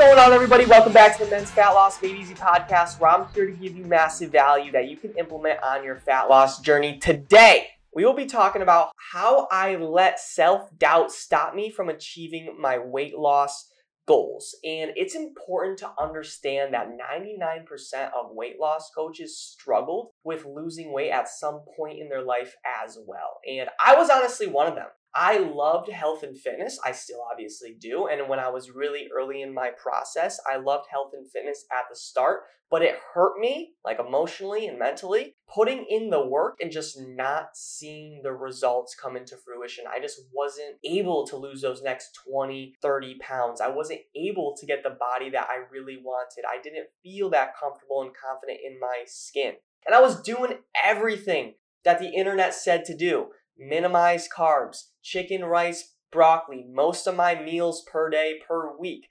Going on, everybody? Welcome back to the Men's Fat Loss Made Easy podcast, where I'm here to give you massive value that you can implement on your fat loss journey today we will be talking about how I let self doubt stop me from achieving my weight loss goals. And it's important to understand that 99% of weight loss coaches struggled with losing weight at some point in their life as well. And I was honestly one of them. I loved health and fitness. I still obviously do. And when I was really early in my process, I loved health and fitness at the start, but it hurt me, like emotionally and mentally, putting in the work and just not seeing the results come into fruition. I just wasn't able to lose those next 20, 30 pounds. I wasn't able to get the body that I really wanted. I didn't feel that comfortable and confident in my skin. And I was doing everything that the internet said to do minimize carbs, chicken, rice, broccoli, most of my meals per day per week,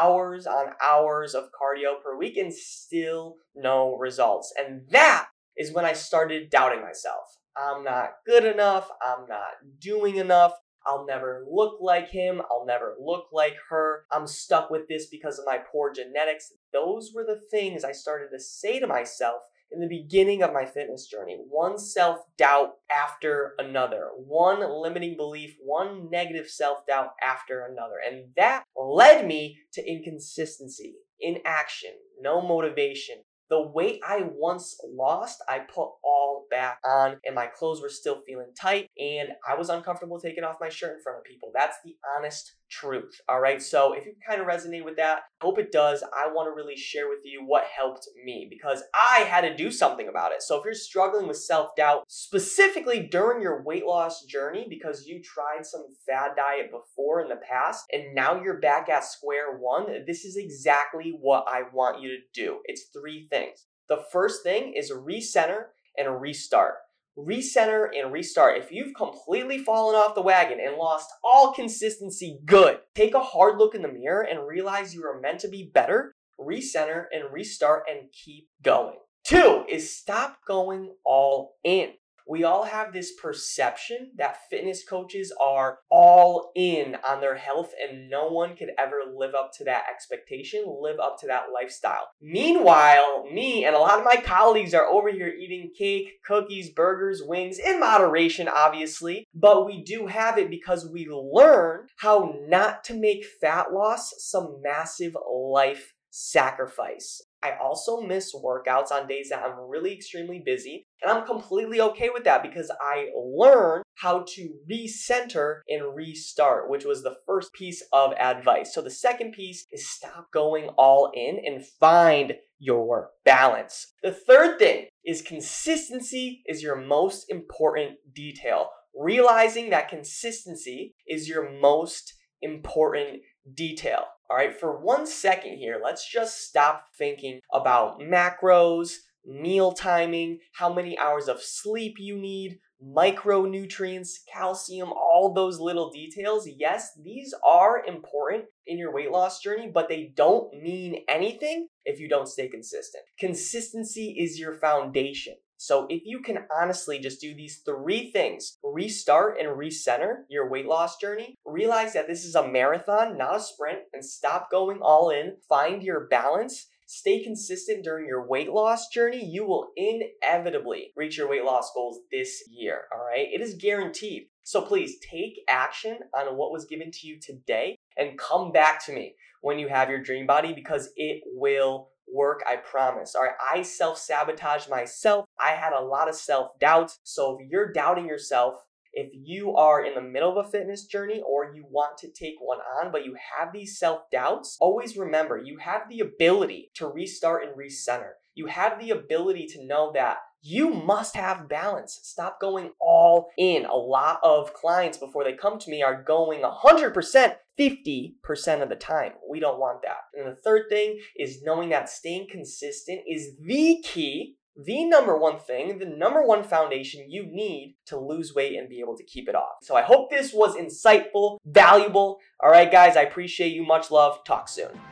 hours on hours of cardio per week, and still no results. And that is when I started doubting myself. I'm not good enough. I'm not doing enough. I'll never look like him. I'll never look like her. I'm stuck with this because of my poor genetics. Those were the things I started to say to myself in the beginning of my fitness journey. One self doubt after another, one limiting belief, one negative self doubt after another. And that led me to inconsistency, inaction, no motivation, the weight I once lost, I put all back on, and my clothes were still feeling tight, and I was uncomfortable taking off my shirt in front of people. That's the honest truth. All right. So if you kind of resonate with that, hope it does. I want to really share with you what helped me because I had to do something about it. So if you're struggling with self doubt, specifically during your weight loss journey, because you tried some fad diet before in the past and now you're back at square one, this is exactly what I want you to do. It's three things. The first thing is recenter and restart recenter and restart. If you've completely fallen off the wagon and lost all consistency, good. Take a hard look in the mirror and realize you are meant to be better. Recenter and restart and keep going. Two is stop going all in we all have this perception that fitness coaches are all in on their health and no one could ever live up to that expectation, live up to that lifestyle. Meanwhile, me and a lot of my colleagues are over here eating cake, cookies, burgers, wings in moderation, obviously, but we do have it because we learn how not to make fat loss some massive life sacrifice. I also miss workouts on days that I'm really extremely busy, and I'm completely okay with that because I learned how to recenter and restart, which was the first piece of advice. So the second piece is stop going all in and find your balance. The third thing is consistency is your most important detail. Realizing that consistency is your most important detail. All right, for one second here, let's just stop thinking about macros, meal timing, how many hours of sleep you need, micronutrients, calcium, all those little details. Yes, these are important in your weight loss journey, but they don't mean anything if you don't stay consistent. Consistency is your foundation. So if you can honestly just do these three things, restart and recenter your weight loss journey, realize that this is a marathon, not a sprint, and stop going all in, find your balance, stay consistent during your weight loss journey, you will inevitably reach your weight loss goals this year. All right. It is guaranteed. So please take action on what was given to you today and come back to me when you have your dream body because it will work, I promise. All right, I self sabotage myself. I had a lot of self doubt. So if you're doubting yourself, if you are in the middle of a fitness journey or you want to take one on, but you have these self doubts, always remember you have the ability to restart and recenter. You have the ability to know that you must have balance. Stop going all in. A lot of clients before they come to me are going 100% 50% of the time. We don't want that. And the third thing is knowing that staying consistent is the key the number one thing, the number one foundation you need to lose weight and be able to keep it off. So I hope this was insightful, valuable. All right, guys, I appreciate you. Much love. Talk soon.